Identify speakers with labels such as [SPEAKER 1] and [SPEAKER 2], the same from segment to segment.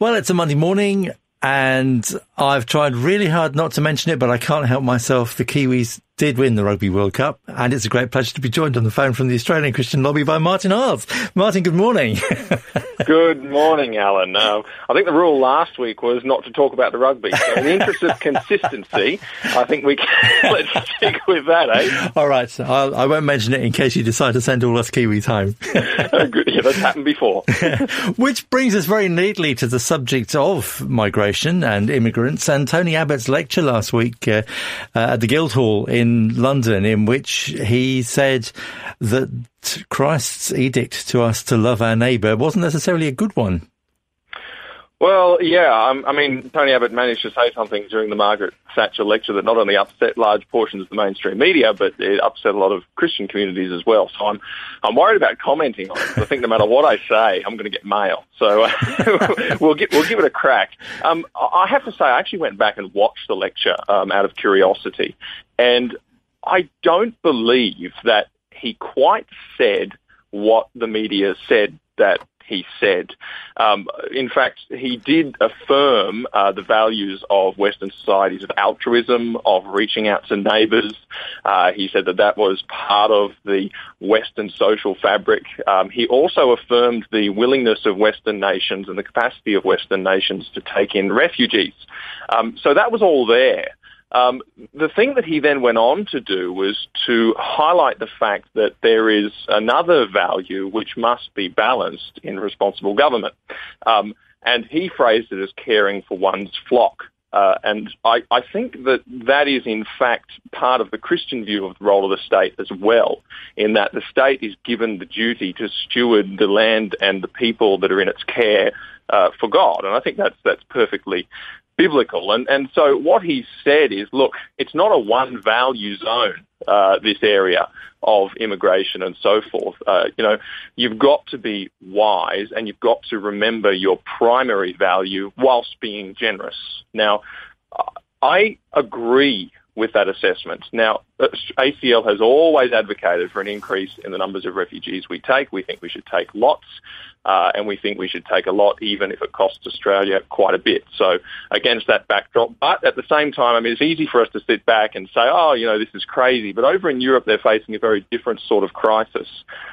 [SPEAKER 1] Well, it's a Monday morning and I've tried really hard not to mention it, but I can't help myself. The Kiwis did win the Rugby World Cup, and it's a great pleasure to be joined on the phone from the Australian Christian Lobby by Martin Iles. Martin, good morning.
[SPEAKER 2] good morning, Alan. Uh, I think the rule last week was not to talk about the rugby. So in the interest of consistency, I think we can let's stick with that, eh?
[SPEAKER 1] All right. So I'll, I will not mention it in case you decide to send all us Kiwis home.
[SPEAKER 2] yeah, that's happened before.
[SPEAKER 1] Which brings us very neatly to the subject of migration and immigrants and Tony Abbott's lecture last week uh, uh, at the Guildhall in in London in which he said that Christ's edict to us to love our neighbour wasn't necessarily a good one.
[SPEAKER 2] Well, yeah, I mean, Tony Abbott managed to say something during the Margaret Thatcher lecture that not only upset large portions of the mainstream media, but it upset a lot of Christian communities as well. So I'm, I'm worried about commenting on it. I think no matter what I say, I'm going to get mail. So uh, we'll get, we'll give it a crack. Um, I have to say, I actually went back and watched the lecture um, out of curiosity, and I don't believe that he quite said what the media said that he said. Um, in fact, he did affirm uh, the values of Western societies of altruism, of reaching out to neighbours. Uh, he said that that was part of the Western social fabric. Um, he also affirmed the willingness of Western nations and the capacity of Western nations to take in refugees. Um, so that was all there. Um, the thing that he then went on to do was to highlight the fact that there is another value which must be balanced in responsible government. Um, and he phrased it as caring for one's flock. Uh, and I, I, think that that is in fact part of the Christian view of the role of the state as well, in that the state is given the duty to steward the land and the people that are in its care uh, for God. And I think that's that's perfectly biblical. And, and so what he said is, look, it's not a one value zone, uh, this area of immigration and so forth. Uh, you know, you've got to be wise and you've got to remember your primary value whilst being generous. Now, I agree with that assessment. Now, ACL has always advocated for an increase in the numbers of refugees we take. We think we should take lots, uh, and we think we should take a lot even if it costs Australia quite a bit. So against that backdrop, but at the same time, I mean, it's easy for us to sit back and say, oh, you know, this is crazy. But over in Europe, they're facing a very different sort of crisis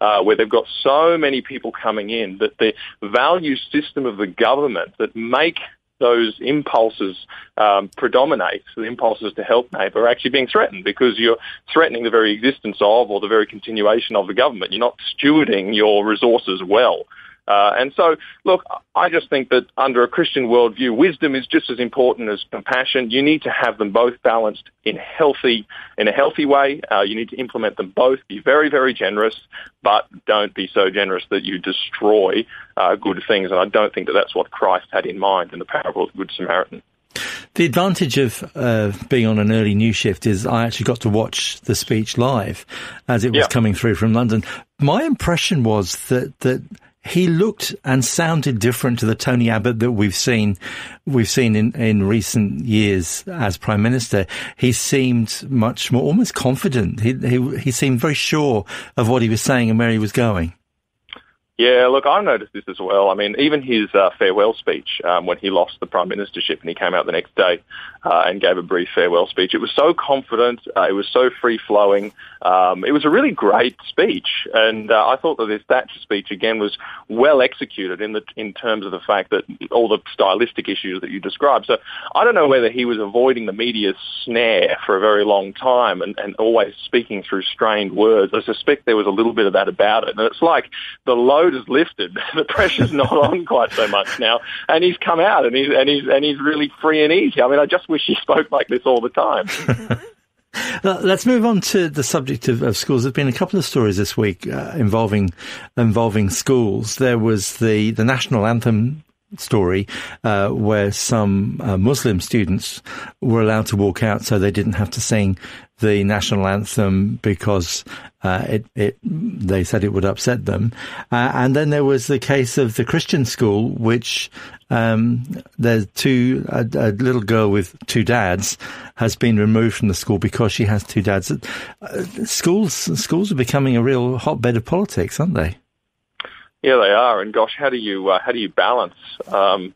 [SPEAKER 2] uh, where they've got so many people coming in that the value system of the government that make those impulses um, predominate, the impulses to help neighbour, are actually being threatened because you're threatening the very existence of or the very continuation of the government. You're not stewarding your resources well. Uh, and so, look, I just think that under a Christian worldview, wisdom is just as important as compassion. You need to have them both balanced in healthy, in a healthy way. Uh, you need to implement them both. Be very, very generous, but don't be so generous that you destroy uh, good things. And I don't think that that's what Christ had in mind in the parable of the Good Samaritan.
[SPEAKER 1] The advantage of uh, being on an early news shift is I actually got to watch the speech live as it was yeah. coming through from London. My impression was that that he looked and sounded different to the Tony Abbott that we've seen we've seen in, in recent years as prime minister. He seemed much more almost confident. He, he he seemed very sure of what he was saying and where he was going.
[SPEAKER 2] Yeah, look, I noticed this as well. I mean, even his uh, farewell speech um, when he lost the prime ministership and he came out the next day uh, and gave a brief farewell speech. It was so confident. Uh, it was so free flowing. Um, it was a really great speech, and uh, I thought that this Thatcher speech again was well executed in the in terms of the fact that all the stylistic issues that you described. So I don't know whether he was avoiding the media's snare for a very long time and, and always speaking through strained words. I suspect there was a little bit of that about it, and it's like the load is lifted, the pressure's not on quite so much now, and he's come out and he's and he's and he's really free and easy. I mean, I just wish he spoke like this all the time.
[SPEAKER 1] Let's move on to the subject of, of, schools. There's been a couple of stories this week uh, involving involving schools. There was the the national anthem story uh, where some uh, Muslim students were allowed to walk out, so they didn't have to sing the national anthem because uh, it, it, they said it would upset them. Uh, and then there was the case of the Christian school, which um, there's two a, a, little girl with two dads has been removed from the school because she has two dads. Uh, schools schools are becoming a real hotbed of politics, aren't they?
[SPEAKER 2] Yeah, they are. And gosh, how do you uh, how do you balance? Um,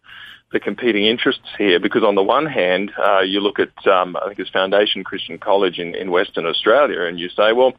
[SPEAKER 2] the competing interests here because on the one hand, uh, you look at, um, I think it's Foundation Christian College in, in Western Australia and you say, well,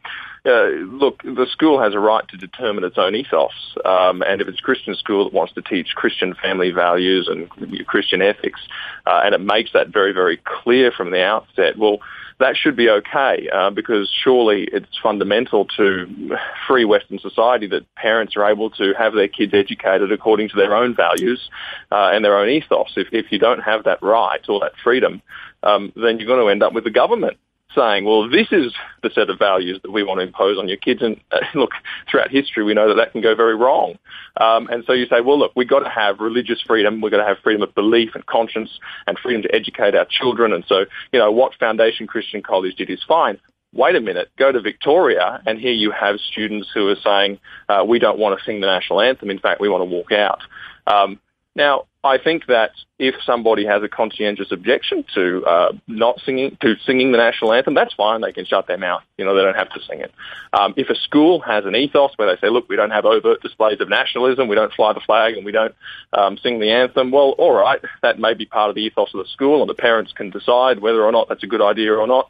[SPEAKER 2] uh, look, the school has a right to determine its own ethos. Um, and if it's a Christian school that wants to teach Christian family values and Christian ethics, uh, and it makes that very, very clear from the outset, well, that should be okay uh, because surely it's fundamental to free Western society that parents are able to have their kids educated according to their own values uh, and their own ethos. If, if you don't have that right or that freedom, um, then you're going to end up with the government saying, well, this is the set of values that we want to impose on your kids. And uh, look, throughout history, we know that that can go very wrong. Um, and so you say, well, look, we've got to have religious freedom. We've got to have freedom of belief and conscience and freedom to educate our children. And so, you know, what Foundation Christian College did is fine. Wait a minute, go to Victoria, and here you have students who are saying, uh, we don't want to sing the national anthem. In fact, we want to walk out. Um, now, I think that if somebody has a conscientious objection to uh, not singing to singing the national anthem, that's fine. They can shut their mouth. You know, they don't have to sing it. Um, if a school has an ethos where they say, "Look, we don't have overt displays of nationalism, we don't fly the flag, and we don't um, sing the anthem," well, all right, that may be part of the ethos of the school, and the parents can decide whether or not that's a good idea or not.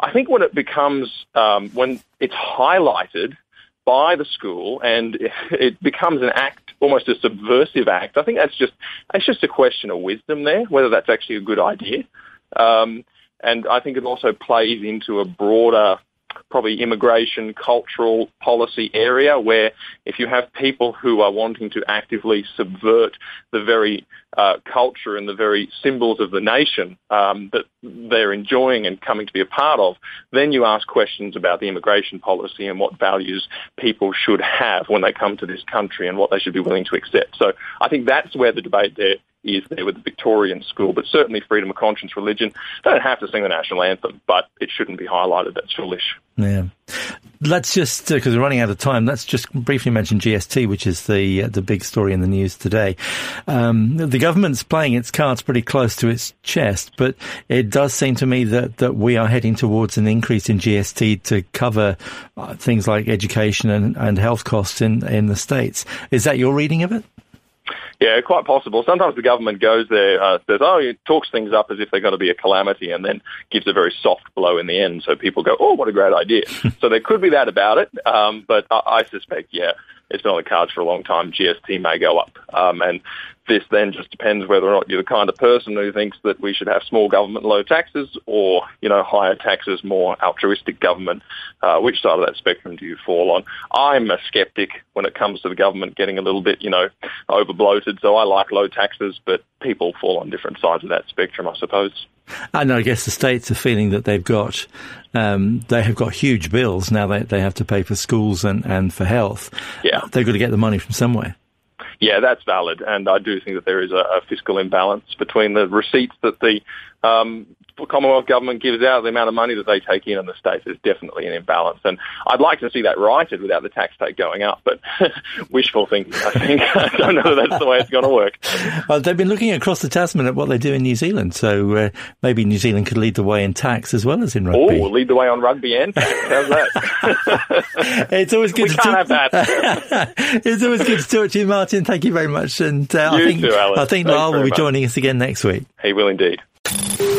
[SPEAKER 2] I think when it becomes um, when it's highlighted by the school and it becomes an act, almost a subversive act. I think that's just it's just a question of wisdom there, whether that's actually a good idea. Um, and I think it also plays into a broader probably immigration, cultural policy area where if you have people who are wanting to actively subvert the very uh, culture and the very symbols of the nation um, that they're enjoying and coming to be a part of, then you ask questions about the immigration policy and what values people should have when they come to this country and what they should be willing to accept. So I think that's where the debate there is there with the Victorian school, but certainly freedom of conscience, religion. They don't have to sing the national anthem, but it shouldn't be highlighted. That's foolish.
[SPEAKER 1] Yeah. Let's just, because uh, we're running out of time, let's just briefly mention GST, which is the uh, the big story in the news today. Um, the government's playing its cards pretty close to its chest, but it does seem to me that, that we are heading towards an increase in GST to cover uh, things like education and, and health costs in, in the States. Is that your reading of it?
[SPEAKER 2] Yeah, quite possible. Sometimes the government goes there, uh, says, oh, it talks things up as if they're going to be a calamity and then gives a very soft blow in the end. So people go, oh, what a great idea. so there could be that about it. Um, but I, I suspect, yeah, it's been on the cards for a long time. GST may go up. Um, and this then just depends whether or not you're the kind of person who thinks that we should have small government, low taxes, or you know higher taxes, more altruistic government. Uh, which side of that spectrum do you fall on? I'm a skeptic when it comes to the government getting a little bit, you know, over bloated. So I like low taxes, but people fall on different sides of that spectrum, I suppose.
[SPEAKER 1] And I guess the states are feeling that they've got um, they have got huge bills now. They they have to pay for schools and, and for health.
[SPEAKER 2] Yeah,
[SPEAKER 1] they've got to get the money from somewhere.
[SPEAKER 2] Yeah, that's valid, and I do think that there is a, a fiscal imbalance between the receipts that the um, Commonwealth government gives out, the amount of money that they take in in the states, there's definitely an imbalance. And I'd like to see that righted without the tax take going up, but wishful thinking, I think. I don't know that that's the way it's going to work.
[SPEAKER 1] Well, they've been looking across the Tasman at what they do in New Zealand, so uh, maybe New Zealand could lead the way in tax as well as in rugby.
[SPEAKER 2] Oh, lead the way on rugby and tax. How's that?
[SPEAKER 1] it's always good
[SPEAKER 2] we
[SPEAKER 1] to
[SPEAKER 2] can't
[SPEAKER 1] talk.
[SPEAKER 2] have that.
[SPEAKER 1] it's always good to talk to you, Martin. Thank you very much. And uh, I
[SPEAKER 2] You
[SPEAKER 1] think
[SPEAKER 2] too, Alan.
[SPEAKER 1] I think
[SPEAKER 2] Thanks
[SPEAKER 1] Lyle will be
[SPEAKER 2] much.
[SPEAKER 1] joining us again next week.
[SPEAKER 2] he will indeed.